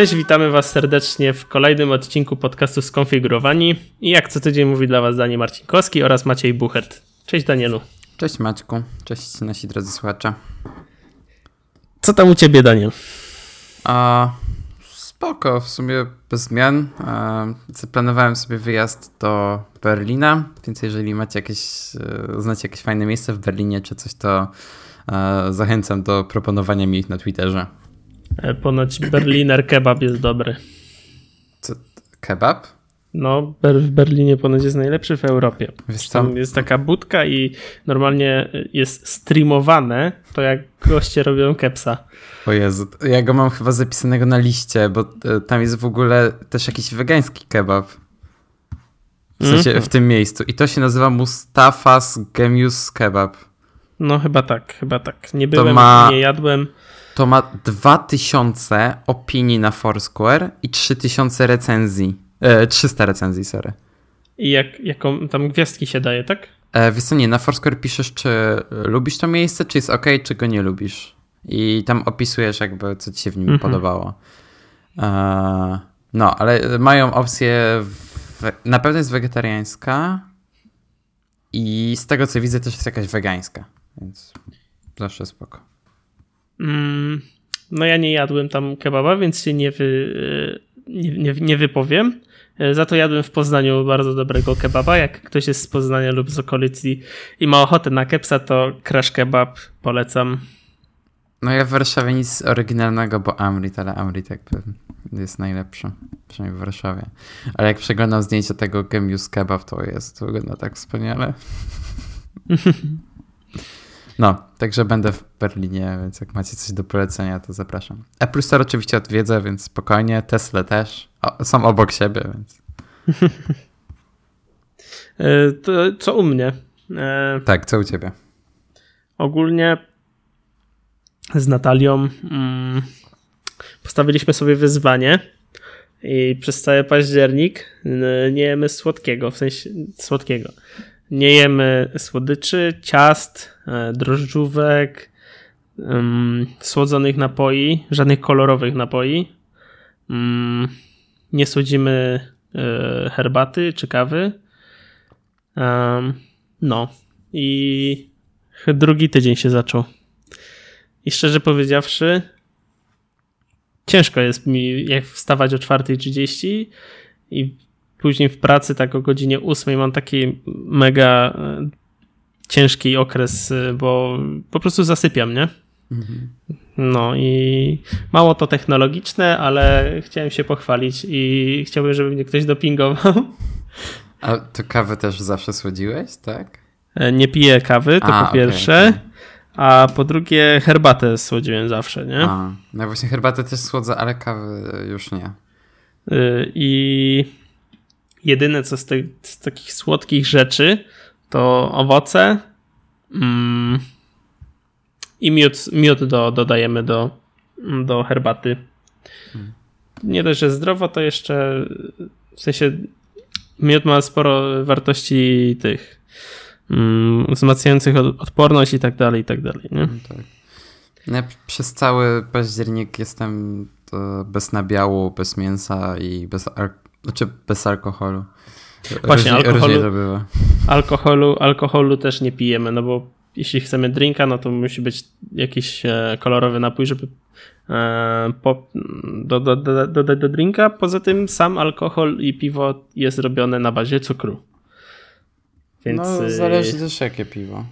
Cześć, witamy Was serdecznie w kolejnym odcinku podcastu Skonfigurowani. I jak co tydzień mówi dla Was Daniel Marcinkowski oraz Maciej Buchert. Cześć Danielu. Cześć Maćku, cześć nasi drodzy słuchacze. Co tam u Ciebie, Daniel? A, spoko, w sumie bez zmian. A, zaplanowałem sobie wyjazd do Berlina, więc jeżeli macie jakieś, e, znacie jakieś fajne miejsce w Berlinie czy coś, to a, e, zachęcam do proponowania mi ich na Twitterze. E, ponoć Berliner kebab jest dobry. Co, kebab? No, w Berlinie ponoć jest najlepszy w Europie. Wiesz Tam jest taka budka i normalnie jest streamowane to, jak goście robią kepsa. O Jezu, ja go mam chyba zapisanego na liście, bo e, tam jest w ogóle też jakiś wegański kebab. W sensie mm -hmm. w tym miejscu. I to się nazywa Mustafa's Gemius Kebab. No chyba tak, chyba tak. Nie byłem, ma... nie jadłem to ma 2000 opinii na Foursquare i 3000 recenzji. E, 300 recenzji, sorry. I jak, jaką tam gwiazdki się daje, tak? E, wiesz co, nie, na Foursquare piszesz, czy lubisz to miejsce, czy jest ok, czy go nie lubisz. I tam opisujesz jakby, co ci się w nim mhm. podobało. E, no, ale mają opcję, w, na pewno jest wegetariańska i z tego, co widzę, też jest jakaś wegańska, więc zawsze spoko. Mm, no ja nie jadłem tam kebaba, więc się nie, wy, e, nie, nie, nie wypowiem. E, za to jadłem w Poznaniu bardzo dobrego kebaba. Jak ktoś jest z Poznania lub z okolicy i ma ochotę na kepsa, to crash kebab polecam. No ja w Warszawie nic oryginalnego, bo Amrit, ale Amrit jakby jest najlepszy, przynajmniej w Warszawie. Ale jak przeglądam zdjęcia tego Gemius Kebab, to jest, to wygląda tak wspaniale. No, także będę w Berlinie, więc jak macie coś do polecenia, to zapraszam. Apple Store oczywiście odwiedzę, więc spokojnie. Tesla też. O, są obok siebie, więc. E, to co u mnie? E, tak, co u ciebie? Ogólnie z Natalią mm, postawiliśmy sobie wyzwanie i przez cały październik nie jemy słodkiego, w sensie słodkiego. Nie jemy słodyczy, ciast, e, drożdżówek, słodzonych napoi, żadnych kolorowych napoi. Mm, nie słodzimy e, herbaty czy kawy. No i drugi tydzień się zaczął. I szczerze powiedziawszy, ciężko jest mi jak wstawać o 4.30 i Później w pracy tak o godzinie 8 mam taki mega e, ciężki okres, e, bo po prostu zasypiam, nie? Mhm. No i mało to technologiczne, ale chciałem się pochwalić i chciałbym, żeby mnie ktoś dopingował. A to kawę też zawsze słodziłeś, tak? E, nie piję kawy, to A, po pierwsze. Okay, okay. A po drugie, herbatę słodziłem zawsze, nie? A, no właśnie herbatę też słodzę, ale kawy już nie. I Jedyne co z, tych, z takich słodkich rzeczy to owoce mm, i miód, miód do, dodajemy do, do herbaty. Hmm. Nie dość, że zdrowo, to jeszcze w sensie miód ma sporo wartości tych mm, wzmacniających odporność i tak dalej, i tak dalej. Nie? Hmm, tak. Ja przez cały październik jestem bez nabiału, bez mięsa i bez znaczy bez alkoholu. Właśnie, różnie, alkoholu, różnie alkoholu, alkoholu też nie pijemy, no bo jeśli chcemy drinka, no to musi być jakiś e, kolorowy napój, żeby e, po, dodać do, do, do, do drinka. Poza tym sam alkohol i piwo jest robione na bazie cukru. Więc... No, zależy też jakie piwo.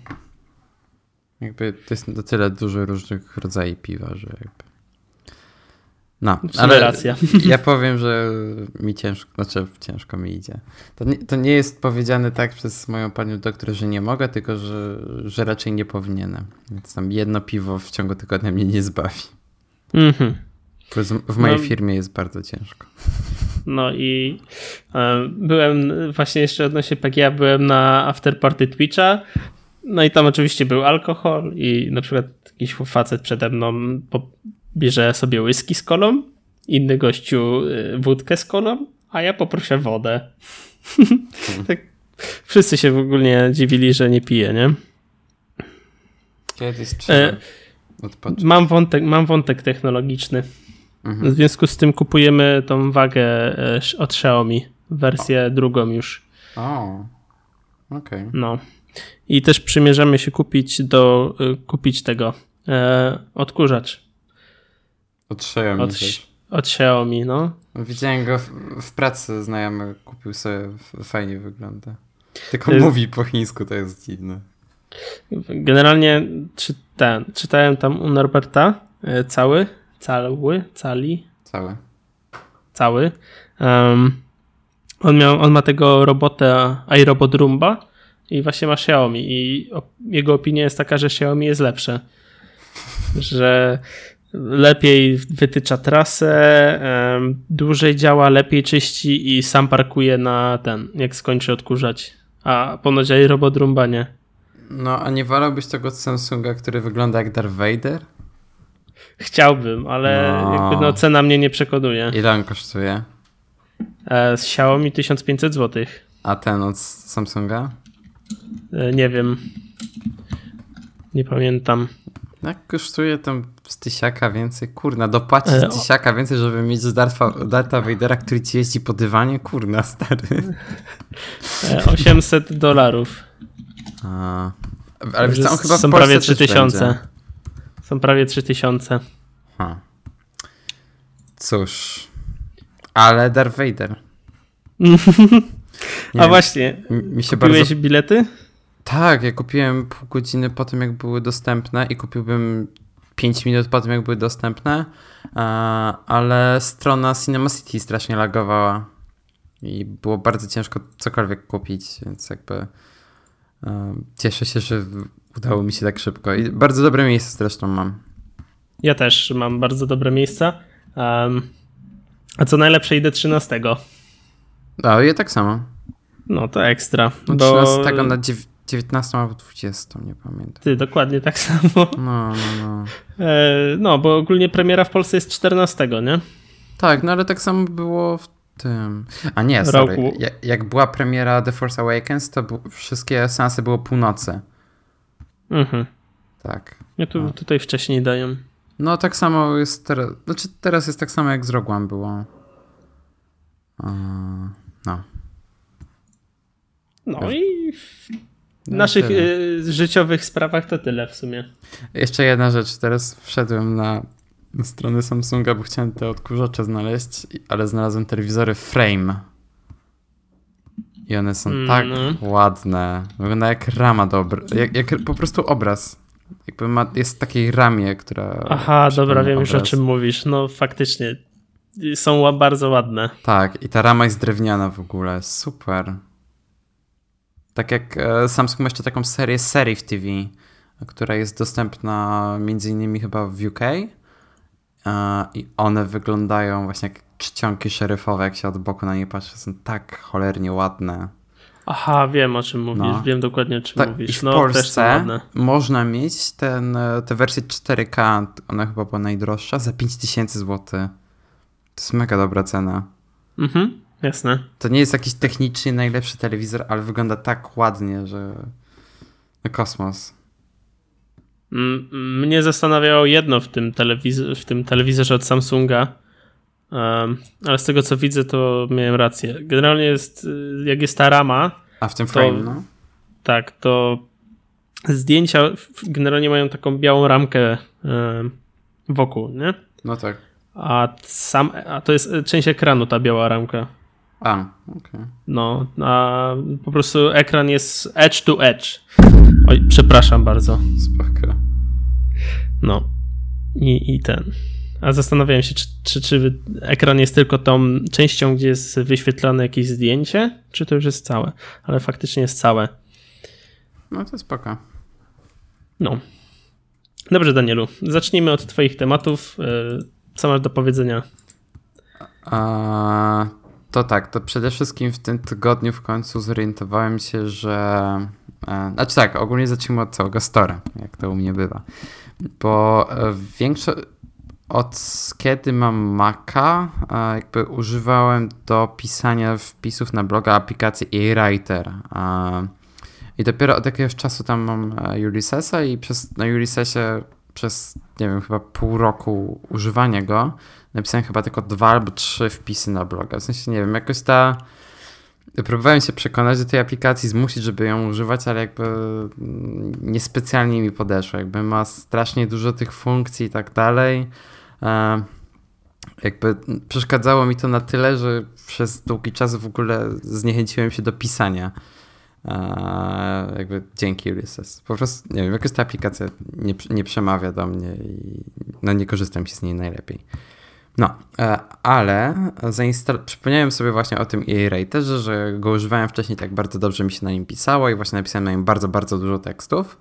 Jakby to jest na tyle dużo różnych rodzajów piwa, że jakby no, ale racja. ja powiem, że mi ciężko, znaczy ciężko mi idzie. To nie, to nie jest powiedziane tak przez moją panią doktor, że nie mogę, tylko że, że raczej nie powinienem. Więc tam jedno piwo w ciągu tygodnia mnie nie zbawi. Mhm. W mojej no, firmie jest bardzo ciężko. No i e, byłem właśnie jeszcze odnośnie PGA, byłem na afterparty Twitcha. No i tam oczywiście był alkohol i na przykład jakiś facet przede mną po, bierze sobie whisky z kolą, inny gościu y, wódkę z kolą, a ja poproszę wodę. tak wszyscy się w ogóle dziwili, że nie pije, nie? Kiedyś trzeba e, mam, wątek, mam wątek technologiczny. Mhm. W związku z tym kupujemy tą wagę e, od Xiaomi, wersję o. drugą już. O, okej. Okay. No. I też przymierzamy się kupić do, e, kupić tego e, odkurzacz. Od Xiaomi od, od Xiaomi, no. Widziałem go w, w, pracy, znajomy kupił sobie, fajnie wygląda. Tylko jest... mówi po chińsku, to jest dziwne. Generalnie czytałem, czytałem tam u Norberta cały cały, cali. Cały. Cały. Um, on, miał, on ma tego robota iRobot Roomba i właśnie ma Xiaomi i jego opinia jest taka, że Xiaomi jest lepsze. Że lepiej wytycza trasę, dłużej działa, lepiej czyści i sam parkuje na ten, jak skończy odkurzać. A ponoć iRobot Roomba nie. No, a nie wolałbyś tego Samsunga, który wygląda jak Darth Vader? Chciałbym, ale no. jakby no, cena mnie nie przekonuje. Ile on kosztuje? E, z Xiaomi 1500 zł. A ten od Samsunga? E, nie wiem. Nie pamiętam. Jak kosztuje tam z tysiaka więcej? Kurna, dopłacić e, tysiaka więcej, żeby mieć z Dartha, Dartha Vadera, który ci jeździ po dywanie? Kurna, stary. E, 800 dolarów. Ale wiesz co, on chyba są prawie 3000. Są prawie 3000. Ha. Cóż. Ale Darth Vader. A właśnie, mi się kupiłeś bardzo... bilety? Tak, ja kupiłem pół godziny po tym, jak były dostępne i kupiłbym 5 minut po tym, jak były dostępne, ale strona Cinema City strasznie lagowała i było bardzo ciężko cokolwiek kupić, więc jakby cieszę się, że Udało mi się tak szybko. I bardzo dobre miejsce zresztą mam. Ja też mam bardzo dobre miejsca. Um, a co najlepsze idę 13. A, ja tak samo. No to ekstra. No, bo... 13 na 19 albo 20, nie pamiętam. Ty, dokładnie tak samo. No, no, no. E, no, bo ogólnie premiera w Polsce jest 14, nie? Tak, no ale tak samo było w tym. A nie, sorry. Roku. Jak, jak była premiera The Force Awakens, to wszystkie seansy było północy. Mhm. Tak. Ja tu, no. tutaj wcześniej daję. No tak samo jest teraz, znaczy teraz jest tak samo jak z One było. no. No i w no naszych y, życiowych sprawach to tyle w sumie. Jeszcze jedna rzecz. Teraz wszedłem na stronę Samsunga, bo chciałem te odkurzacze znaleźć, ale znalazłem telewizory Frame. I one są mm, tak no. ładne. Wygląda jak rama dobra. Jak, jak po prostu obraz. Jakby ma, jest w takiej ramie, która. Aha, dobra, wiem obraz. już o czym mówisz. No faktycznie. Są bardzo ładne. Tak, i ta rama jest drewniana w ogóle. Super. Tak jak e, Samsung ma jeszcze taką serię Serif TV, która jest dostępna między innymi chyba w UK. E, I one wyglądają właśnie jak czcionki szeryfowe, jak się od boku na nie patrzy, są tak cholernie ładne. Aha, wiem o czym mówisz, no. wiem dokładnie o czym Ta, mówisz. I w no, Polsce można mieć ten, e, tę wersję 4K, ona chyba była najdroższa, za 5000 zł. To jest mega dobra cena. Mhm, jasne. To nie jest jakiś technicznie najlepszy telewizor, ale wygląda tak ładnie, że no kosmos. Mnie zastanawiało jedno w tym, telewizor, w tym telewizorze od Samsunga, Um, ale z tego co widzę, to miałem rację. Generalnie jest, jak jest ta rama. A w tym frame, no? Tak, to zdjęcia generalnie mają taką białą ramkę um, wokół, nie? No tak. A, sam, a to jest część ekranu, ta biała ramka. A, okej. Okay. No, a po prostu ekran jest edge to edge. Oj, przepraszam bardzo. Spoko. No. I, i ten. A zastanawiałem się, czy, czy, czy, ekran jest tylko tą częścią, gdzie jest wyświetlane jakieś zdjęcie, czy to już jest całe. Ale faktycznie jest całe. No to spoko. No. Dobrze, Danielu. Zacznijmy od Twoich tematów. E, co masz do powiedzenia? A, to tak, to przede wszystkim w tym tygodniu w końcu zorientowałem się, że. E, znaczy tak, ogólnie zacznijmy od całego store, jak to u mnie bywa. Bo e, większość od kiedy mam Maca, jakby używałem do pisania wpisów na bloga aplikacji e-writer. I dopiero od jakiegoś czasu tam mam e, Ulyssesa i przez, na Ulyssesie przez, nie wiem, chyba pół roku używania go napisałem chyba tylko dwa albo trzy wpisy na bloga. W sensie, nie wiem, jakoś ta... Próbowałem się przekonać do tej aplikacji, zmusić, żeby ją używać, ale jakby niespecjalnie mi podeszło. Jakby ma strasznie dużo tych funkcji i tak dalej. E, jakby przeszkadzało mi to na tyle, że przez długi czas w ogóle zniechęciłem się do pisania. Jakby dzięki Ulysses. Po prostu, nie wiem, jakoś ta aplikacja nie, nie przemawia do mnie i no nie korzystam się z niej najlepiej. No, e, ale przypomniałem sobie właśnie o tym EA Raterze, że go używałem wcześniej, tak bardzo dobrze mi się na nim pisało i właśnie napisałem na nim bardzo, bardzo dużo tekstów.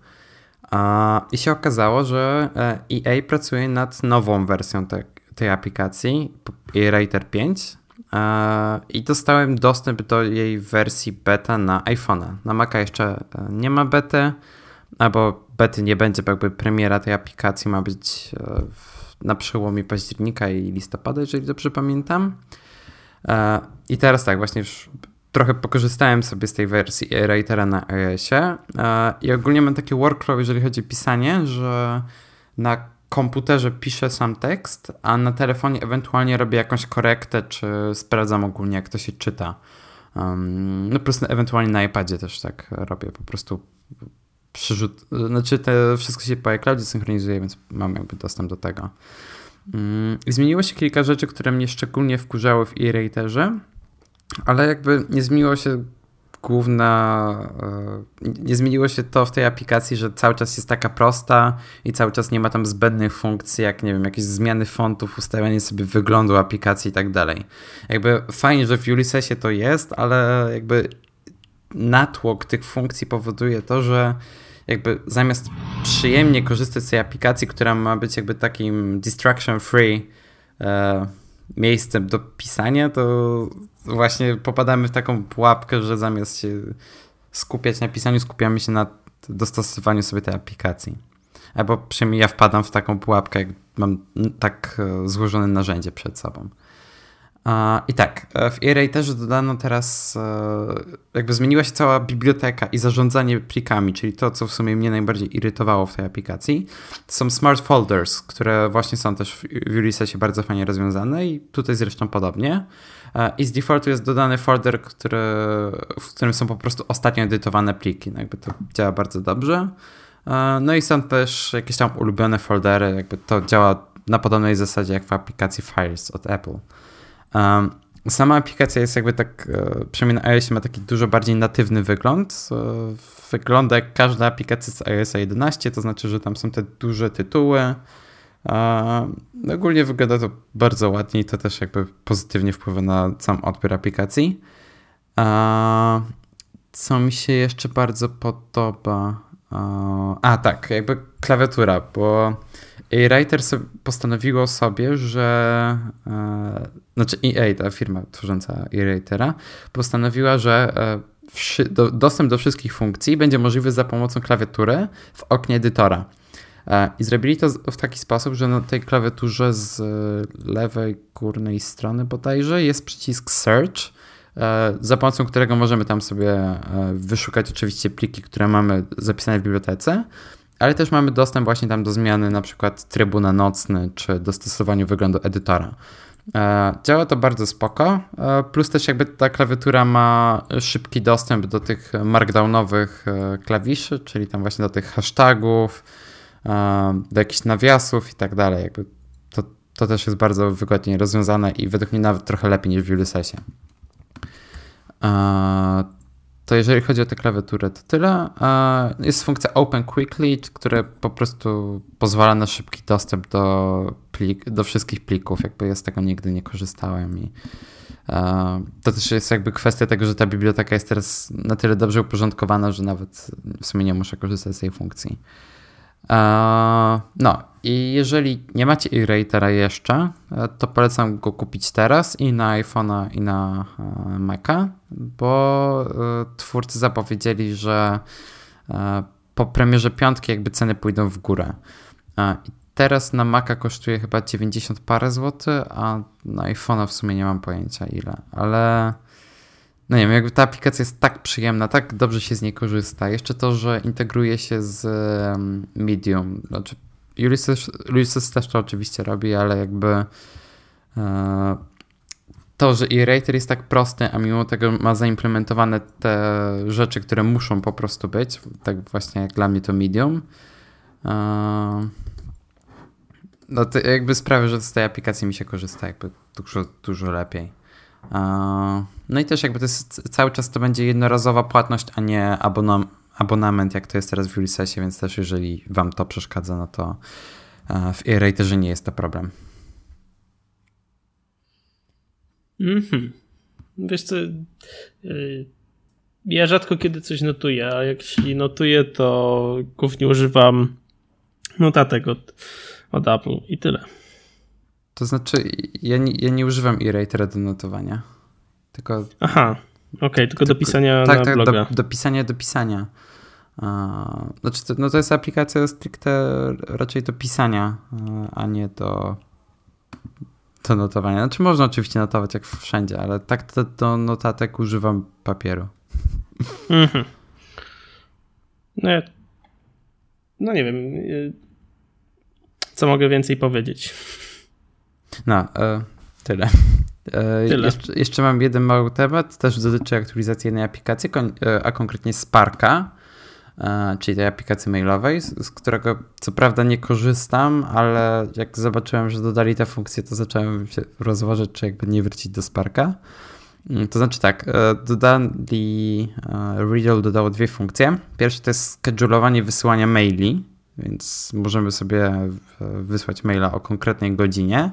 I się okazało, że EA e pracuje nad nową wersją te- tej aplikacji, EA Rater 5, i dostałem dostęp do jej wersji beta na iPhone'a. Na Maca jeszcze e, nie ma bety, albo bety nie będzie, bo jakby premiera tej aplikacji ma być w na przełomie października i listopada, jeżeli dobrze pamiętam. E, I teraz tak, właśnie już trochę pokorzystałem sobie z tej wersji Writera na iOSie e, i ogólnie mam takie workflow, jeżeli chodzi o pisanie, że na komputerze piszę sam tekst, a na telefonie ewentualnie robię jakąś korektę, czy sprawdzam ogólnie, jak to się czyta. Um, no po prostu ewentualnie na iPadzie też tak robię, po prostu przyrzut, znaczy te wszystko się po iCloudzie synchronizuje, więc mam jakby dostęp do tego. Mm, zmieniło się kilka rzeczy, które mnie szczególnie wkurzały w e-raterze, ale jakby nie zmieniło się główna, e, nie zmieniło się to w tej aplikacji, że cały czas jest taka prosta i cały czas nie ma tam zbędnych funkcji, jak nie wiem, jakieś zmiany fontów, ustawianie sobie wyglądu aplikacji i tak dalej. Jakby fajnie, że w Ulyssesie to jest, ale jakby natłok tych funkcji powoduje to, że jakby zamiast przyjemnie korzystać z tej aplikacji, która ma być jakby takim distraction free e, miejscem do pisania, to właśnie popadamy w taką pułapkę, że zamiast się skupiać na pisaniu, skupiamy się na dostosowaniu sobie tej aplikacji. Albo przynajmniej ja wpadam w taką pułapkę, jak mam tak e, złożone narzędzie przed sobą. I tak, e, w e też dodano teraz, e, jakby zmieniła się cała biblioteka i zarządzanie plikami, czyli to, co w sumie mnie najbardziej irytowało w tej aplikacji. To są smart folders, które właśnie są też w Ulyssesie bardzo fajnie rozwiązane i tutaj zresztą podobnie. E, I z defaultu jest dodany folder, który, w którym są po prostu ostatnio edytowane pliki. No jakby to działa bardzo dobrze. No i są też jakieś tam ulubione foldery, jakby to działa na podobnej zasadzie jak w aplikacji Files od Apple. Sama aplikacja jest jakby tak, e, przynajmniej na iOSie ma taki dużo bardziej natywny wygląd. E, wygląda jak każda aplikacja z iOS 11, to znaczy, że tam są te duże tytuły. Ogólnie wygląda to bardzo ładnie i to też jakby pozytywnie wpływa na sam odbiór aplikacji. Co mi się jeszcze bardzo podoba? A tak, jakby klawiatura, bo Writer postanowiło sobie, że e, znaczy EA, ta firma tworząca e-writera, postanowiła, że e, wszy, do, dostęp do wszystkich funkcji będzie możliwy za pomocą klawiatury w oknie edytora. E, I zrobili to w taki sposób, że na tej klawiaturze z lewej górnej strony bodajże jest przycisk Search, za pomocą którego możemy tam sobie wyszukać oczywiście pliki, które mamy zapisane w bibliotece, ale też mamy dostęp właśnie tam do zmiany na przykład trybu na nocny, czy dostosowaniu wyglądu edytora. E, działa to bardzo spoko, e, plus też jakby ta klawiatura ma szybki dostęp do tych markdownowych e, klawiszy, czyli tam właśnie do tych hashtagów, do jakichś nawiasów i tak dalej. Jakby to, to też jest bardzo wygodnie rozwiązane i według mnie nawet trochę lepiej niż w Ulyssesie to jeżeli chodzi o tę klawiaturę, to tyle. Jest funkcja Open Quickly, która po prostu pozwala na szybki dostęp do, plik, do wszystkich plików. Jakby ja z tego nigdy nie korzystałem i to też jest jakby kwestia tego, że ta biblioteka jest teraz na tyle dobrze uporządkowana, że nawet w sumie nie muszę korzystać z tej funkcji. No i jeżeli nie macie e-ratera jeszcze, to polecam go kupić teraz i na iPhone'a i na e, Maca, bo e, twórcy zapowiedzieli, że e, po premierze piątki jakby ceny pójdą w górę. Teraz na Maca kosztuje chyba 90 parę złotych, a na iPhone'a w sumie nie mam pojęcia ile, ale no nie wiem, jakby ta aplikacja jest tak przyjemna, tak dobrze się z niej korzysta. Jeszcze to, że integruje się z Medium, znaczy Ulysses, Ulysses też to oczywiście robi, ale jakby e, to, że e-rater jest tak prosty, a mimo tego ma zaimplementowane te rzeczy, które muszą po prostu być, tak właśnie jak dla mnie to medium, e, no to jakby sprawia, że z tej aplikacji mi się korzysta jakby dużo, dużo lepiej. No i też jakby to jest cały czas to będzie jednorazowa płatność, a nie abonament abonament, jak to jest teraz w Ulyssesie, więc też jeżeli wam to przeszkadza, no to e, w e-raterze nie jest to problem. Mhm. Wiesz co, e, ja rzadko kiedy coś notuję, a jak jeśli notuję, to głównie używam notatek od, od Apple i tyle. To znaczy, ja nie, ja nie używam e-ratera do notowania. Tylko. Aha, okej, okay, tylko do pisania tak, na tak, bloga. Do, do pisania, do pisania. Znaczy, to, no to jest aplikacja stricte raczej do pisania, a nie do, do notowania. Znaczy, można oczywiście notować jak wszędzie, ale tak to, do notatek używam papieru. Mhm. No, ja, no nie wiem. Y, co mogę więcej powiedzieć? No, e, tyle. E. Jeszcze, jeszcze, mam jeden mały temat, też dotyczy aktualizacji jednej aplikacji, e, a konkretnie Sparka. E, czyli tej aplikacji mailowej, z którego co prawda nie korzystam, ale jak zobaczyłem, że dodali tę funkcję, to zacząłem się rozważać, czy jakby nie wrócić do Sparka. Mm, to znaczy tak, dodali, Riddle dodało dwie funkcje. Pierwsza to jest schedulowanie wysyłania maili, więc możemy sobie wysłać maila o konkretnej godzinie.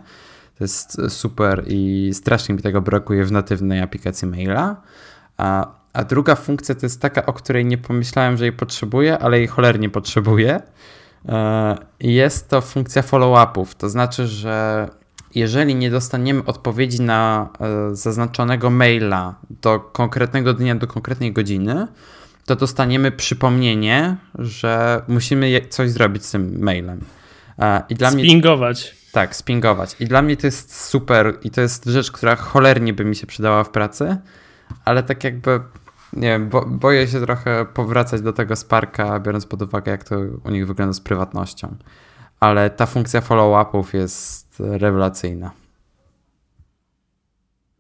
To jest super i strasznie mi tego brakuje w natywnej aplikacji maila. A a druga funkcja to jest taka, o której nie pomyślałem, że jej potrzebuję, ale jej cholernie potrzebuję. E, jest to funkcja follow-upów. To znaczy, że jeżeli nie dostaniemy odpowiedzi na e, zaznaczonego maila do konkretnego dnia, do konkretnej godziny, to dostaniemy przypomnienie, że musimy coś zrobić z tym mailem. E, I dla spingować. Mnie, tak, spingować. I dla mnie to jest super i to jest rzecz, która cholernie by mi się przydała w pracy, ale tak jakby nie wiem, bo, boję się trochę powracać do tego Sparka, biorąc pod uwagę, jak to u nich wygląda z prywatnością. Ale ta funkcja follow-upów jest rewelacyjna.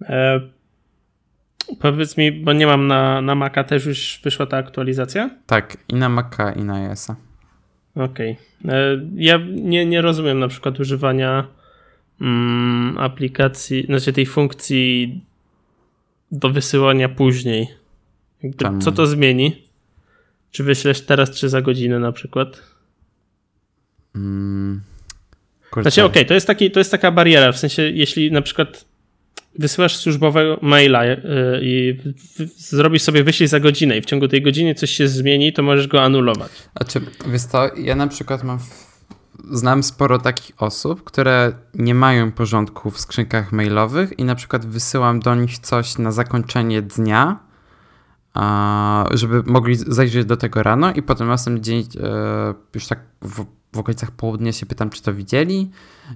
E, powiedz mi, bo nie mam na, na Maca też już wyszła ta aktualizacja? Tak, i na Maca, i na ios Okej. Okay. E, ja nie, nie rozumiem na przykład używania mm, aplikacji, znaczy tej funkcji do wysyłania później. Co to zmieni? Czy wyślesz teraz, czy za godzinę na przykład? Hmm. Znaczy, okej, okay, to, jest taki, to jest taka bariera, w sensie, jeśli na przykład wysyłasz służbowego maila yy, i zrobisz sobie wyślij za godzinę i w ciągu tej godziny coś się zmieni, to możesz go anulować. Znaczy, wiesz to, ja na przykład mam znam sporo takich osób, które nie mają porządku w skrzynkach mailowych i na przykład wysyłam do nich coś na zakończenie dnia, żeby mogli zajrzeć do tego rano i potem następny dzień e, już tak w, w okolicach południa się pytam, czy to widzieli.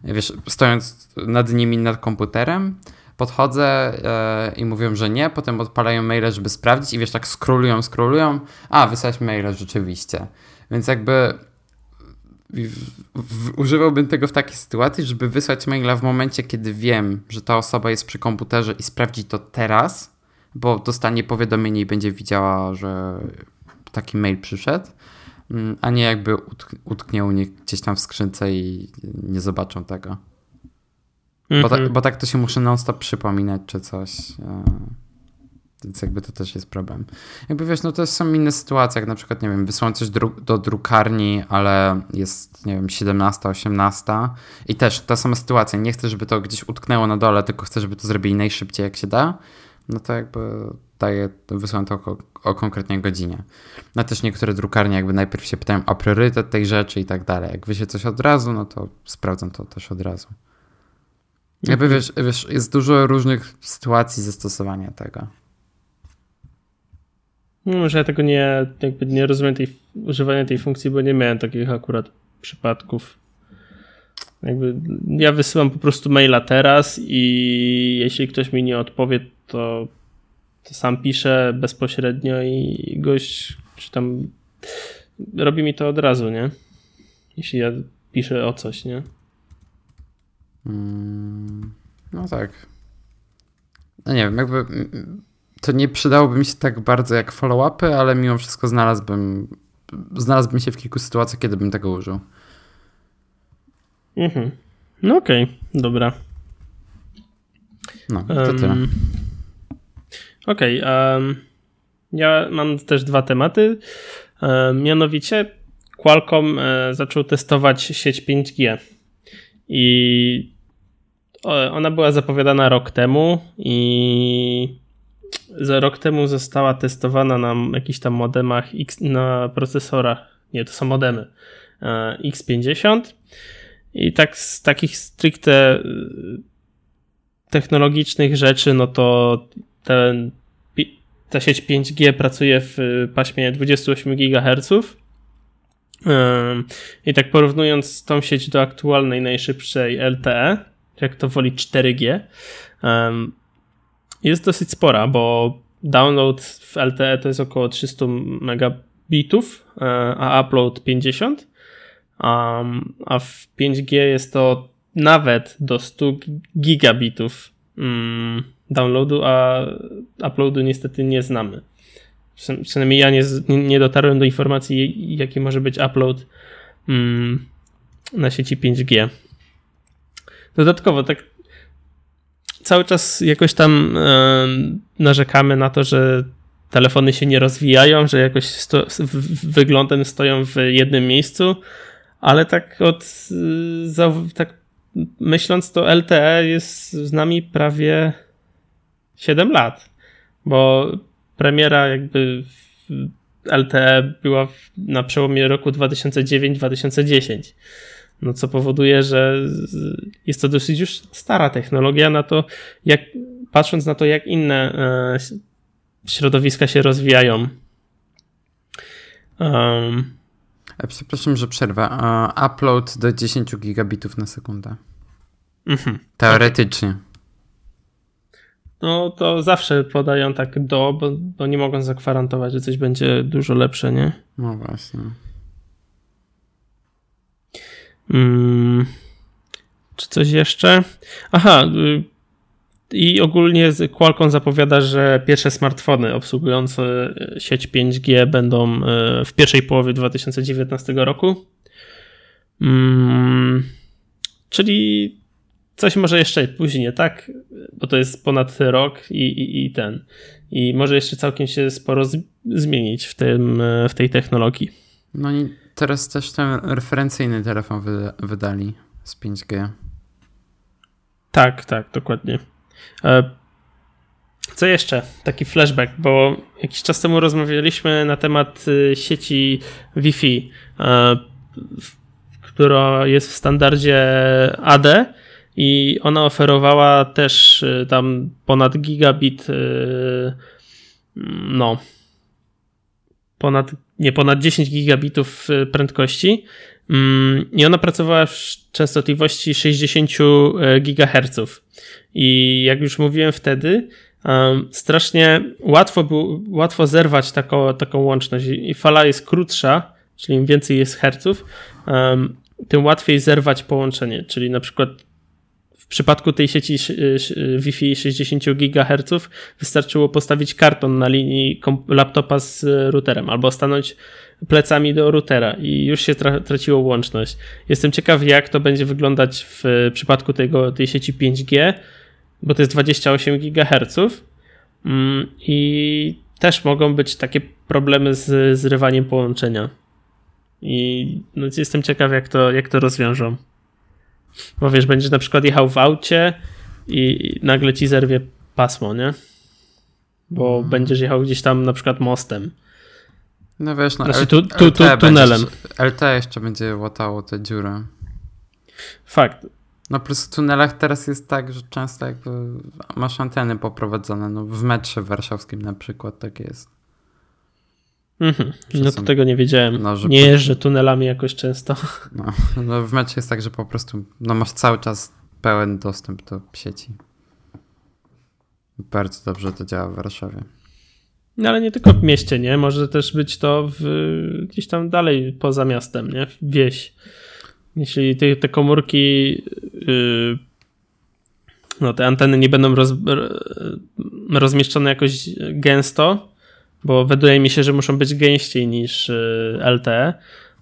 Wiesz, stojąc nad nimi nad komputerem, podchodzę e, i mówią, że nie, potem odpalają maile, żeby sprawdzić i wiesz, tak scrollują, scrollują, a wysłać maile rzeczywiście. Więc jakby używałbym tego w takiej sytuacji, żeby wysłać maila w momencie, kiedy wiem, że ta osoba jest przy komputerze i sprawdzić to teraz, bo dostanie powiadomienie i będzie widziała, że taki mail przyszedł, mm, a nie jakby utknie u nich gdzieś tam w skrzynce i nie zobaczą tego. Mm -hmm. bo, tak, bo, tak, to się muszę non-stop przypominać czy coś. E, więc jakby to też jest problem. Jakby wiesz, no to są inne sytuacje, jak na przykład, nie wiem, wysłałem coś dru do drukarni, ale jest, nie wiem, 17, 18 i też ta sama sytuacja. Nie chcę, żeby to gdzieś utknęło na dole, tylko chcę, żeby to zrobili najszybciej jak się da no to jakby daje, wysyłam to o, o konkretnej godzinie. No też niektóre drukarnie jakby najpierw się pytają o priorytet tej rzeczy i tak dalej. Jak wyślę coś od razu, no to sprawdzam to też od razu. Jakby wiesz, wiesz, jest dużo różnych sytuacji zastosowania tego. No, że ja tego nie, jakby nie rozumiem tej, używania tej funkcji, bo nie miałem takich akurat przypadków. Jakby ja wysyłam po prostu maila teraz i jeśli ktoś mi nie odpowie, to, to sam piszę bezpośrednio i gość czy tam robi mi to od razu, nie? Jeśli ja pisze o coś, nie? Mm, no tak. No nie wiem, jakby to nie przydałoby mi się tak bardzo jak follow-upy, ale mimo wszystko znalazłbym, znalazłbym się w kilku sytuacjach, kiedy bym tego użył. Mhm. No okej, okay, dobra. No, to um, tyle. Okej, okay, um, ja mam też dwa tematy. Um, mianowicie Qualcomm e, zaczął testować sieć 5G i ona była zapowiadana rok temu i za rok temu została testowana na jakichś tam modemach X, na procesorach, nie, to są modemy. E, X50 i tak z takich stricte y, technologicznych rzeczy, no to ten, ta sieć 5G pracuje w paśmie 28 GHz. I tak porównując tą sieć do aktualnej najszybszej LTE, jak to woli 4G, jest dosyć spora, bo download w LTE to jest około 300 megabitów, e, a upload 50, a w 5G jest to nawet do 100 gigabitów mm, downloadu, a uploadu niestety nie znamy. Przynajmniej ja nie, nie dotarłem do informacji, jaki może być upload mm, na sieci 5G. Dodatkowo, tak cały czas jakoś tam e, narzekamy na to, że telefony się nie rozwijają, że jakoś sto, wyglądem stoją w jednym miejscu, ale tak od za, tak myśląc, to LTE jest z nami prawie 7 lat, bo premiera jakby LTE była na przełomie roku 2009-2010. No co powoduje, że jest to dosyć już stara technologia na to, jak, patrząc na to, jak inne e, środowiska się rozwijają. Um, Przepraszam, że przerwę. Upload do 10 gigabitów na sekundę. Mhm. Teoretycznie. No to zawsze podają tak do, bo, bo nie mogą zagwarantować, że coś będzie dużo lepsze, nie? No właśnie. Hmm. Czy coś jeszcze? Aha, y, i ogólnie Qualcomm zapowiada, że pierwsze smartfony obsługujące sieć 5G będą y, w pierwszej połowie 2019 roku. Hmm. Czyli coś może jeszcze później, tak? Bo to jest ponad rok i, i, i ten. I może jeszcze całkiem się sporo zmienić w, tym, w tej technologii. No teraz też ten referencyjny telefon wy, wydali z 5G. Tak, tak, dokładnie. E, co jeszcze? Taki flashback, bo jakiś czas temu rozmawialiśmy na temat y, sieci Wi-Fi, e, która jest w standardzie AD i ona oferowała też y, tam ponad gigabit, y, no, ponad, nie, ponad 10 gigabitów y, prędkości. Mm, i ona pracowała w częstotliwości 60 GHz. I jak już mówiłem wtedy, strasznie łatwo, było, łatwo zerwać taką, taką łączność. I fala jest krótsza, czyli im więcej jest herców, tym łatwiej zerwać połączenie, czyli na przykład w przypadku tej sieci Wi-Fi 60 GHz wystarczyło postawić karton na linii laptopa z routerem albo stanąć plecami do routera i już się tra traciło łączność. Jestem ciekaw, jak to będzie wyglądać w przypadku tego, tej sieci 5G, bo to jest 28 GHz mm, i też mogą być takie problemy z zrywaniem połączenia. I no, jestem ciekaw, jak to, jak to rozwiążą. Bo wiesz, będziesz na przykład jechał w aucie i nagle ci zerwie pasmo, nie? Bo hmm. będziesz jechał gdzieś tam na przykład mostem. No wiesz, no znaczy, tu, tu, tu, tunelem. LT jeszcze będzie łatało te dziury. Fakt. No plus w tunelach teraz jest tak, że często jakby masz anteny poprowadzone. No w metrze warszawskim na przykład tak jest. Mhm. No to tego nie wiedziałem. No, nie jeżdżę tunelami jakoś często. No, no w mecie jest tak, że po prostu no masz cały czas pełen dostęp do sieci. Bardzo dobrze to działa w Warszawie. No ale nie tylko w mieście, nie? Może też być to w, gdzieś tam dalej poza miastem, nie? Wieś. Jeśli te, te komórki, yy, no te anteny nie będą roz, rozmieszczone jakoś gęsto, bo wydaje mi się, że muszą być gęściej niż LTE,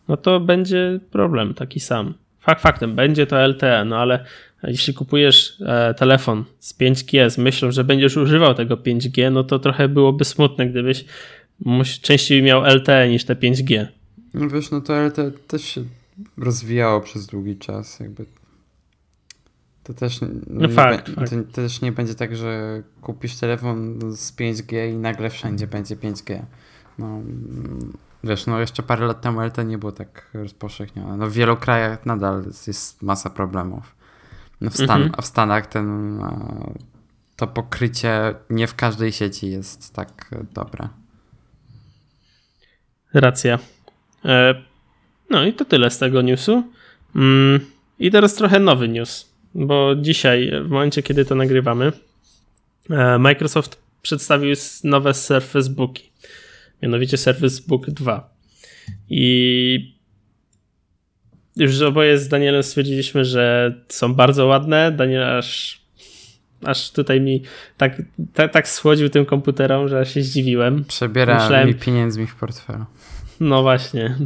no to będzie problem taki sam. Fakt faktem, będzie to LTE, no ale jeśli kupujesz e, telefon z 5G z myślą, że będziesz używał tego 5G, no to trochę byłoby smutne, gdybyś częściej miał LTE niż te 5G. No wiesz, no to LTE też się rozwijało przez długi czas, jakby to też, no, fakt, be, to, to też nie będzie tak, że kupisz telefon z 5G i nagle wszędzie będzie 5G. No, wiesz, no jeszcze parę lat temu LTE nie było tak rozpowszechnione. No w wielu krajach nadal jest masa problemów. No w, Stan mhm. A w Stanach ten, to pokrycie nie w każdej sieci jest tak dobre. Racja. E, no i to tyle z tego newsu. Mm, I teraz trochę nowy news, bo dzisiaj, w momencie kiedy to nagrywamy, e, Microsoft przedstawił nowe Surface Booki, mianowicie Surface Book 2. I już oboje z Danielem stwierdziliśmy, że są bardzo ładne. Daniel aż, aż tutaj mi tak, tak, tak słodził tym komputerom, że się zdziwiłem. Przebiera Myślałem, mi pieniędzmi w portfelu. No właśnie.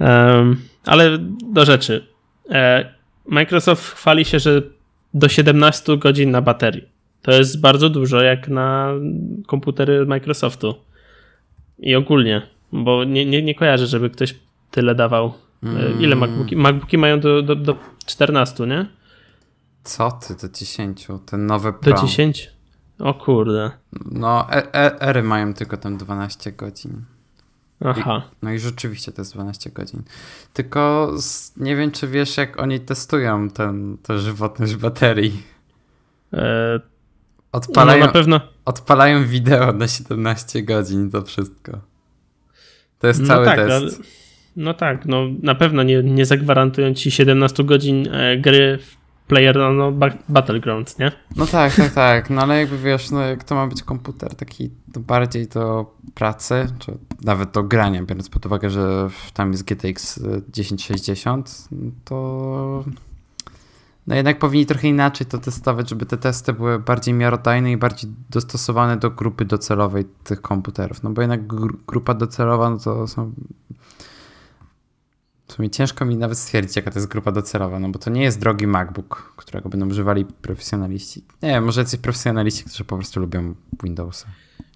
Um, ale do rzeczy. E, Microsoft chwali się, że do 17 godzin na baterii. To jest bardzo dużo jak na komputery Microsoftu. I ogólnie, bo nie, nie, nie kojarzę, żeby ktoś tyle dawał Mm. Ile MacBooki? MacBooki mają do, do, do 14, nie? Co ty, do 10? Ten nowy Pro. Do 10? O kurde. No, e, e, ery mają tylko tam 12 godzin. Aha. I, no i rzeczywiście to jest 12 godzin. Tylko nie wiem, czy wiesz, jak oni testują ten, tę żywotność baterii. E... Odpalają, no na pewno. Odpalają wideo na 17 godzin, to wszystko. To jest no cały tak, test. Ale no tak, no na pewno nie, nie zagwarantują ci 17 godzin e, gry w Player no, Battlegrounds, nie? No tak, tak, tak. No ale jakby wiesz, no jak to ma być komputer taki to bardziej do pracy, czy nawet do grania, biorąc pod uwagę, że tam jest GTX 1060, to no jednak powinni trochę inaczej to testować, żeby te testy były bardziej miarodajne i bardziej dostosowane do grupy docelowej tych komputerów. No bo jednak grupa docelowa no to są w sumie ciężko mi nawet stwierdzić, jaka to jest grupa docelowa, no bo to nie jest drogi MacBook, którego będą używali profesjonaliści. Nie może jacyś profesjonaliści, którzy po prostu lubią Windowsa.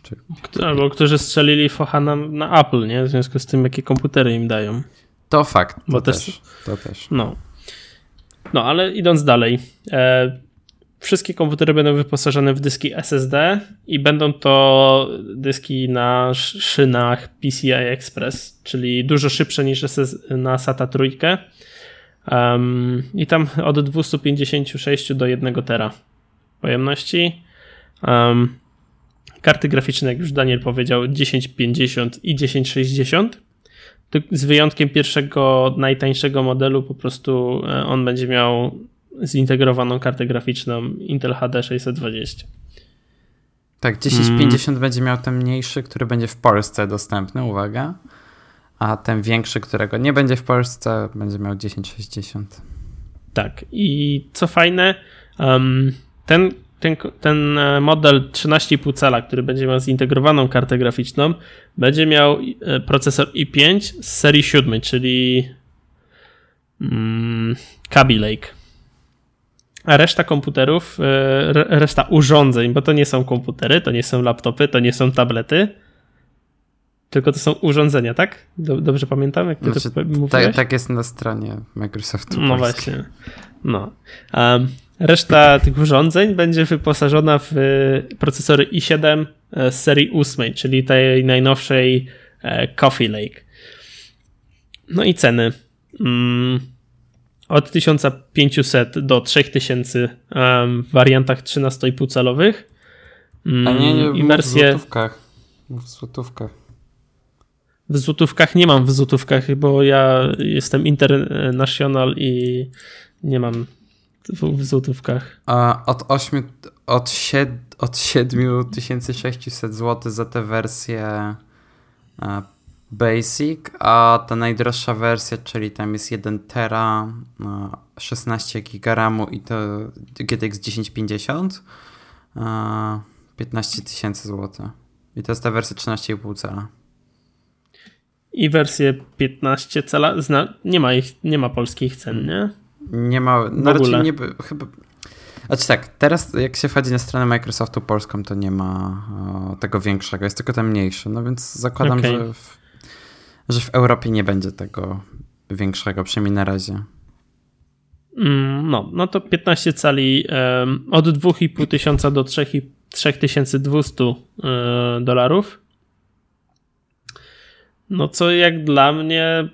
Czy... Albo którzy strzelili focha na, na Apple, nie? W związku z tym, jakie komputery im dają. To fakt, to, bo też, też, to też. No. No, ale idąc dalej. E, wszystkie komputery będą wyposażone w dyski SSD i będą to dyski na szynach PCI Express, czyli dużo szybsze niż na SATA trójkę. Um, I tam od 256 do 1 tera pojemności. Um, karty graficzne, jak już Daniel powiedział, 1050 i 1060. Z wyjątkiem pierwszego, najtańszego modelu, po prostu e, on będzie miał zintegrowaną kartę graficzną Intel HD 620. Tak, 1050 mm. będzie miał ten mniejszy, który będzie w Polsce dostępny, uwaga. A ten większy, którego nie będzie w Polsce, będzie miał 1060. Tak, i co fajne, um, ten, ten, ten e, model 13,5 cala, który będzie miał zintegrowaną kartę graficzną, będzie miał e, procesor i5 z serii 7, czyli um, Kaby Lake. A reszta komputerów, e, reszta urządzeń, bo to nie są komputery, to nie są laptopy, to nie są tablety, tylko to są urządzenia, tak? Dobrze pamiętam, jak ty znaczy, to tak, tak jest na stronie Microsoftu. No właśnie. No. Um, reszta tych urządzeń będzie wyposażona w procesory i7 e, z serii 8, czyli tej najnowszej Coffee Lake. No i ceny. Mm od 1500 do 3000 um, w wariantach 13,5 calowych. A nie, nie, i wersje... w złotówkach. W złotówkach. W złotówkach nie mam w złotówkach, bo ja jestem international i nie mam w, w złotówkach. A od 8, od, 7, od 7600 zł za tę wersję Basic, a ta najdroższa wersja, czyli tam jest 1 tera, 16 GB RAMu i to GTX 1050, 15 tysięcy złotych. I to jest ta wersja 13,5 cala. I wersję 15 cala, zna, nie, ma ich, nie ma polskich cen, nie? Nie ma, no raczej nie, chyba, znaczy tak, teraz jak się wchodzi na stronę Microsoftu polską, to nie ma o, tego większego, jest tylko ten mniejszy, no więc zakładam, okay. że, w, że w Europie nie będzie tego większego, przynajmniej na razie. Mm, no, no to 15 cali um, od 2,5 tysiąca do 3200 y, dolarów. No co jak dla mnie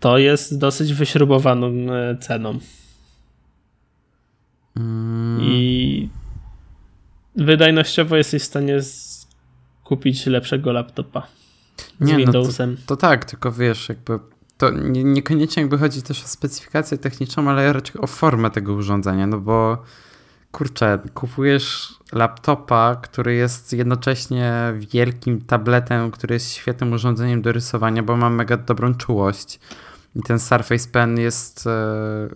to jest dosyć wyśrubowaną e, ceną. Mm. I wydajnościowo jesteś w stanie kupić lepszego laptopa z nie, Windowsem. No to, to, tak, tylko wiesz, jakby to nie, niekoniecznie jakby chodzi też o specyfikację techniczną, ale raczej o formę tego urządzenia, no bo kurczę, kupujesz laptopa, który jest jednocześnie wielkim tabletem, który jest świetnym urządzeniem do rysowania, bo ma mega dobrą czułość. I ten Surface Pen jest e,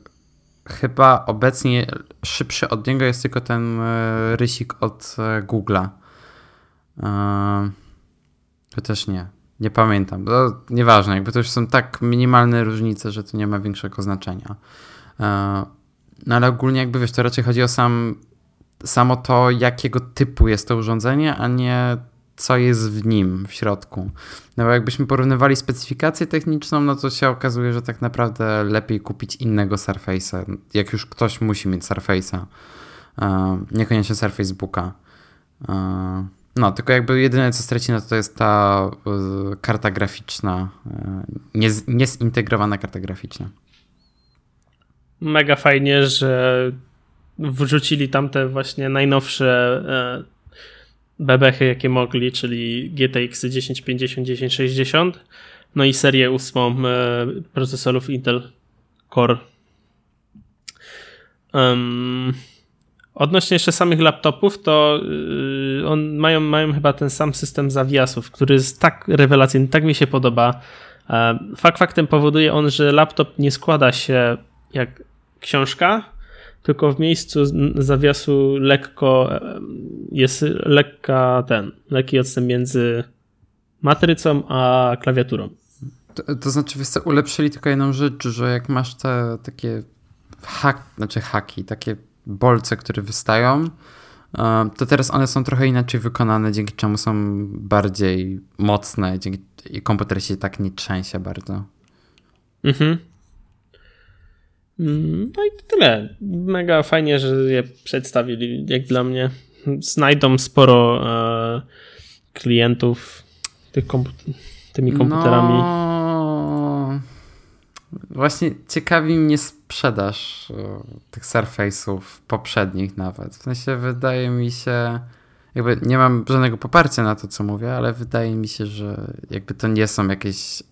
chyba obecnie szybszy od niego jest tylko ten e, rysik od e, Google'a. E, chociaż nie. Nie pamiętam. To nieważne, jakby to już są tak minimalne różnice, że to nie ma większego znaczenia. No ale ogólnie jakby wiesz, to raczej chodzi o sam, samo to, jakiego typu jest to urządzenie, a nie co jest w nim, w środku. No bo jakbyśmy porównywali specyfikację techniczną, no to się okazuje, że tak naprawdę lepiej kupić innego Surface'a, jak już ktoś musi mieć Surface'a, e, niekoniecznie Surface Booka. E, no, tylko jakby jedyne co straci, no to jest ta e, karta graficzna, niezintegrowana karta graficzna. Mega fajnie, że wrzucili tam te właśnie najnowsze bebechy, jakie mogli, czyli GTX 1050, 1060, no i serię ósmą e, procesorów Intel Core. Um, odnośnie jeszcze samych laptopów, to yy, on, mają, mają chyba ten sam system zawiasów, który jest tak rewelacyjny, tak mi się podoba. E, fakt faktem powoduje on, że laptop nie składa się jak książka, tylko w miejscu zawiasu lekko jest lekka ten, lekki odstęp między matrycą a klawiaturą. To, to znaczy, wiesz ulepszyli tylko jedną rzecz, że jak masz te takie hak, znaczy haki, takie bolce, które wystają, e, to teraz one są trochę inaczej wykonane, dzięki czemu są bardziej mocne, dzięki i komputer się tak nie trzęsie bardzo. Mhm. Mm, no i tyle. Mega fajnie, że je przedstawili, jak dla mnie. Znajdą sporo e, klientów tych komput tymi komputerami. No, właśnie ciekawi mnie sprzedaż e, tych Surface'ów poprzednich nawet. W sensie wydaje mi się, jakby nie mam żadnego poparcia na to, co mówię, ale wydaje mi się, że jakby to nie są jakieś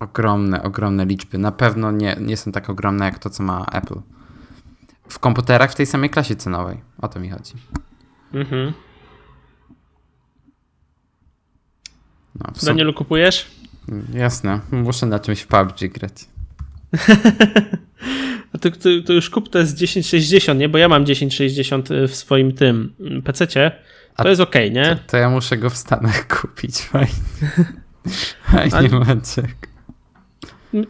ogromne, ogromne liczby. Na pewno nie, nie są tak ogromne jak to, co ma Apple. W komputerach w tej samej klasie cenowej. O to mi chodzi. Mhm. No, sum... Danielu, kupujesz? Jasne. Muszę na czymś w PUBG grać. A to, to, to, już kup to jest 1060, nie? Bo ja mam 1060 w swoim tym PC-cie. To A jest ok, nie? To, to, ja muszę go w Stanach kupić. Fajnie. Fajnie, Maciek.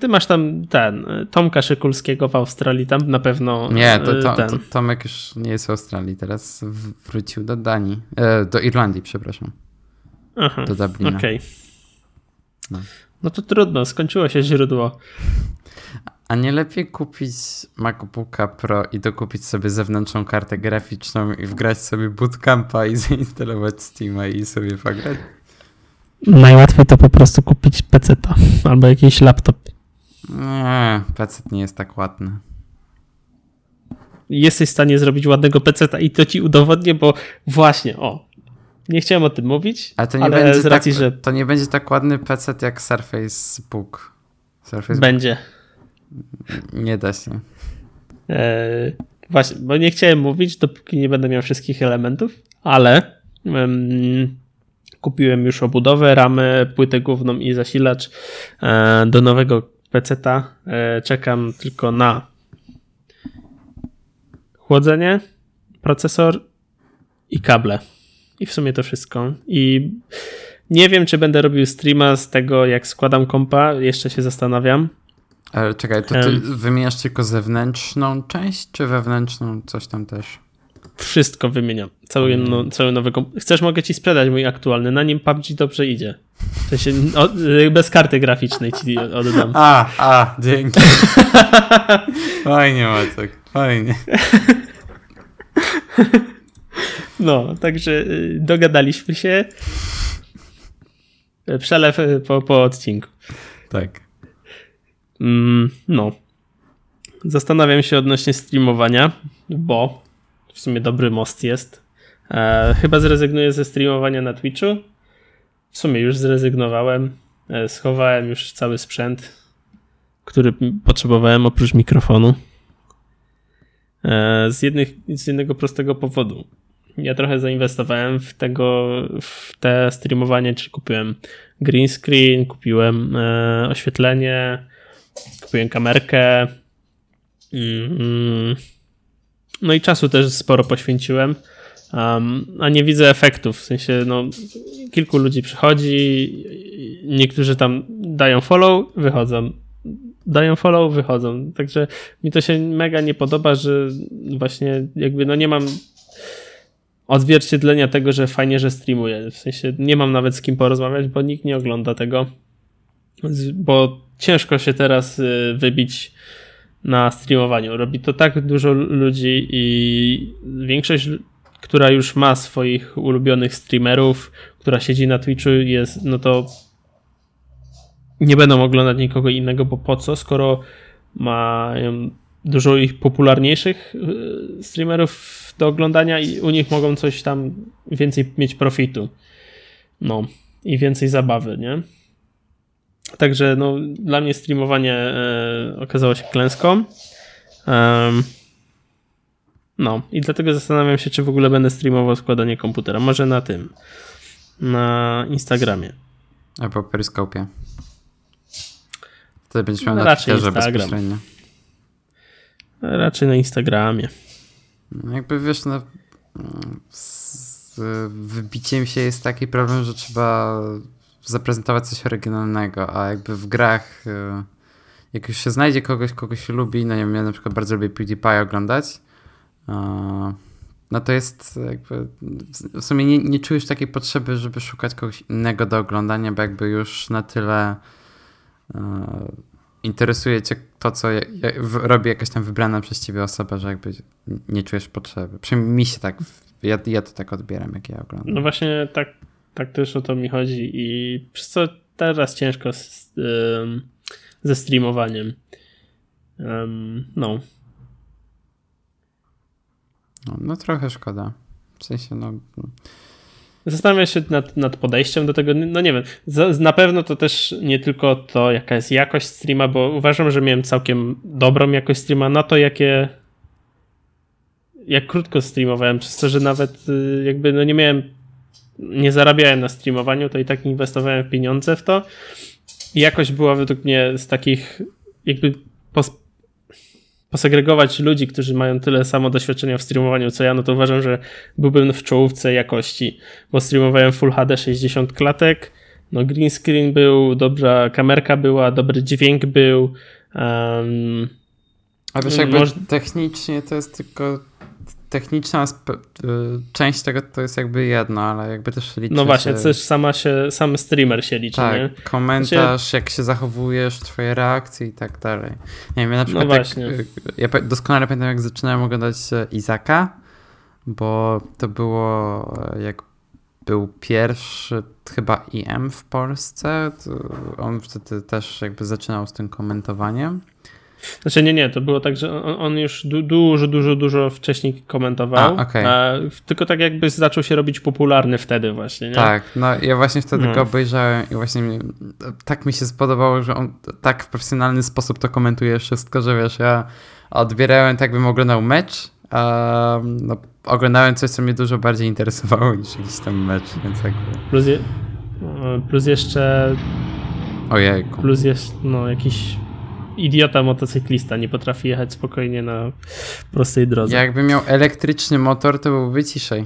Ty masz tam ten, Tomka Szykulskiego w Australii, tam na pewno. Nie, to, to, to Tomek już nie jest w Australii, teraz wrócił do Danii, e, do Irlandii, przepraszam. Aha, do Dublina. Okej. Okay. No. No to trudno, skończyło się źródło. A nie lepiej kupić MacBooka Pro i dokupić sobie zewnętrzną kartę graficzną i wgrać sobie bootcampa i zainstalować Steama i sobie pograć? Najłatwiej to po prostu kupić PC albo jakiś laptop. Nie, PC nie jest tak ładny. Jesteś w stanie zrobić ładnego PC i to ci udowodnię, bo właśnie, o, nie chciałem o tym mówić, ale, to nie ale będzie z racji, tak, że... To nie będzie tak ładny PC jak Surface Book. Surface będzie. Book. Nie da się. Eee, właśnie, bo nie chciałem mówić, dopóki nie będę miał wszystkich elementów, ale Kupiłem już obudowę, ramę, płytę główną i zasilacz e, do nowego PC-ta. E, czekam tylko na chłodzenie, procesor i kable. I w sumie to wszystko. I nie wiem, czy będę robił streama z tego, jak składam kompa. Jeszcze się zastanawiam. Ale czekaj, to ty wymieniasz tylko zewnętrzną część, czy wewnętrzną coś tam też? Wszystko wymieniam. Cały, no, cały nowy komp. Chcesz, mogę ci sprzedać mój aktualny. Na nim PUBG dobrze idzie. W sensie, o, bez karty graficznej ci oddam. A, a, dzięki. Fajnie, Maciek, fajnie. No, także y, dogadaliśmy się. Przelew y, po, po odcinku. Tak. Mm, no. Zastanawiam się odnośnie streamowania, bo w sumie dobry most jest. E, chyba zrezygnuję ze streamowania na Twitchu. W sumie już zrezygnowałem. E, schowałem już cały sprzęt, który potrzebowałem oprócz mikrofonu. E, z, jednych, z jednego prostego powodu. Ja trochę zainwestowałem w tego, w te streamowanie, czyli kupiłem green screen, kupiłem e, oświetlenie, kupiłem kamerkę. Mm, no i czasu też sporo poświęciłem. Um, a nie widzę efektów. W sensie, no, kilku ludzi przychodzi, niektórzy tam dają follow, wychodzą. Dają follow, wychodzą. Także mi to się mega nie podoba, że właśnie jakby no nie mam odzwierciedlenia tego, że fajnie, że streamuję. W sensie nie mam nawet z kim porozmawiać, bo nikt nie ogląda tego. Bo ciężko się teraz y, wybić na streamowaniu. Robi to tak dużo ludzi i większość, która już ma swoich ulubionych streamerów, która siedzi na Twitchu, jest, no to nie będą oglądać nikogo innego, bo po co, skoro mają dużo ich popularniejszych y, streamerów do oglądania i u nich mogą coś tam więcej mieć profitu. No i więcej zabawy, nie? Także no, dla mnie streamowanie e, okazało się klęską. Um, no i dlatego zastanawiam się, czy w ogóle będę streamował składanie komputera. Może na tym, na Instagramie. Albo Peryskopie. Wtedy będziesz miał no, na Twitterze bezpośrednio. Raczej na Instagramie. Jakby wiesz, no, z wybiciem się jest taki problem, że trzeba zaprezentować coś oryginalnego, a jakby w grach y, jak już się znajdzie kogoś, kogo się lubi, no nie wiem, ja na przykład bardzo lubię PewDiePie oglądać, no to jest jakby, w sumie nie, nie czujesz takiej potrzeby, żeby szukać kogoś innego do oglądania, bo jakby już na tyle y, interesuje cię to, co robi jakaś tam wybrana przez ciebie osoba, że jakby nie czujesz potrzeby. Przynajmniej mi się tak, ja, ja to tak odbieram, jak ja oglądam. No właśnie tak, tak też o to mi chodzi i przez co teraz ciężko z, ze streamowaniem. No. no. No trochę szkoda. W sensie no... Zastanawiam się nad, nad podejściem do tego, no nie wiem, na pewno to też nie tylko to, jaka jest jakość streama, bo uważam, że miałem całkiem dobrą jakość streama na to, jakie jak krótko streamowałem, przez to, że nawet y, jakby no nie miałem, nie zarabiałem na streamowaniu, to i tak inwestowałem pieniądze w to. Jakość była według mnie z takich jakby posegregować ludzi, którzy mają tyle samo doświadczenia w streamowaniu co ja, no to uważam, że byłbym w czołówce jakości, bo streamowałem Full HD 60 klatek, no green screen był, dobra kamerka była, dobry dźwięk był. Um, A wiesz, jakby może... technicznie to jest tylko techniczna y, część tego to jest jakby jedno, ale jakby też liczy No właśnie, się... też sama się, sam streamer się liczy, tak, nie? komentarz, się... jak się zachowujesz, twoje reakcje i tak dalej. Nie wiem, ja na przykład no właśnie. Jak, ja doskonale pamiętam jak zaczynałem oglądać e, Izaka, bo to było e, jak był pierwszy chyba IM w Polsce, on wtedy też jakby zaczynał z tym komentowaniem znaczy nie, nie, to było tak, że on, on już du dużo, dużo, dużo wcześniej komentował, a, okay. a, tylko tak jakby zaczął się robić popularny wtedy właśnie, nie? Tak, no ja właśnie wtedy no. go obejrzałem i właśnie tak mi się spodobało, że on tak w profesjonalny sposób to komentuje wszystko, że wiesz, ja odbierałem tak, bym oglądał mecz, a, no, oglądałem coś, co mnie dużo bardziej interesowało niż jakiś tam mecz, więc jakby... Plus, je, plus jeszcze... Ojejku. Plus jest, no, jakiś idiota motocyklista, nie potrafi jechać spokojnie na prostej drodze. Jakby miał elektryczny motor, to byłby ciszej.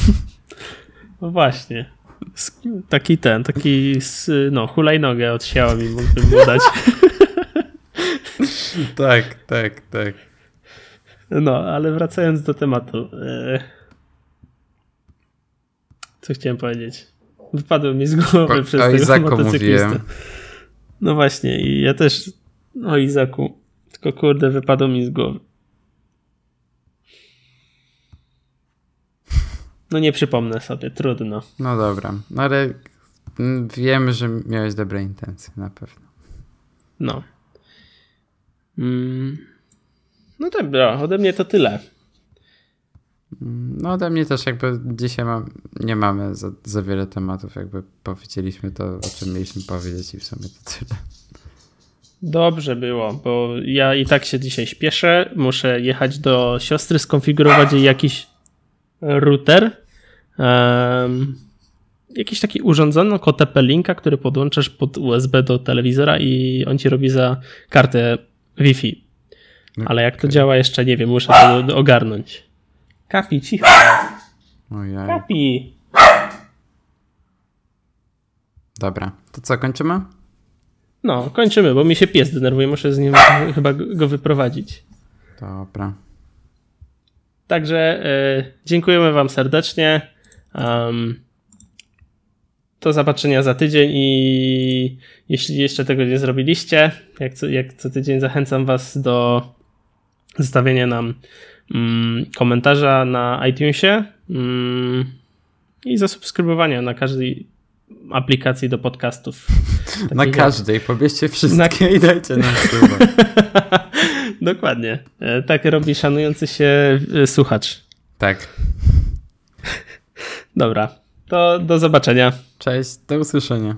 no właśnie. Taki ten, taki no, hulajnogę od Xiaomi mógłbym mu dać. tak, tak, tak. No, ale wracając do tematu. E, co chciałem powiedzieć? Wypadło mi z głowy o, przez o tego Izaku motocyklistę. No właśnie, i ja też o Izaku. Tylko kurde, wypadło mi z głowy. No nie przypomnę sobie, trudno. No dobra, no ale wiemy, że miałeś dobre intencje, na pewno. No. Mm. No dobra, ode mnie to tyle. No ode mnie też jakby dzisiaj mam, nie mamy za, za wiele tematów, jakby powiedzieliśmy to, o czym mieliśmy powiedzieć i w sumie to tyle. Dobrze było, bo ja i tak się dzisiaj śpieszę. Muszę jechać do siostry, skonfigurować jej jakiś router. Um, jakiś taki urządzony no, TP-Linka, który podłączasz pod USB do telewizora i on ci robi za kartę Wi-Fi. Ale jak to działa jeszcze nie wiem, muszę to ogarnąć. Kapi, cicho. Ojej. Kapi. Dobra, to co, kończymy? No, kończymy, bo mi się pies denerwuje, muszę z nim chyba go wyprowadzić. Dobra. Także y, dziękujemy Wam serdecznie. Um, do zobaczenia za tydzień i jeśli jeszcze tego nie zrobiliście, jak co, jak co tydzień zachęcam Was do zostawienia nam komentarza na iTunesie mm, i zasubskrybowania na każdej aplikacji do podcastów. na każdej, jak... pobierzcie wszystkie na... i dajcie nam suba. Dokładnie. E, tak robi szanujący się e, słuchacz. Tak. Dobra, to do zobaczenia. Cześć, do usłyszenia.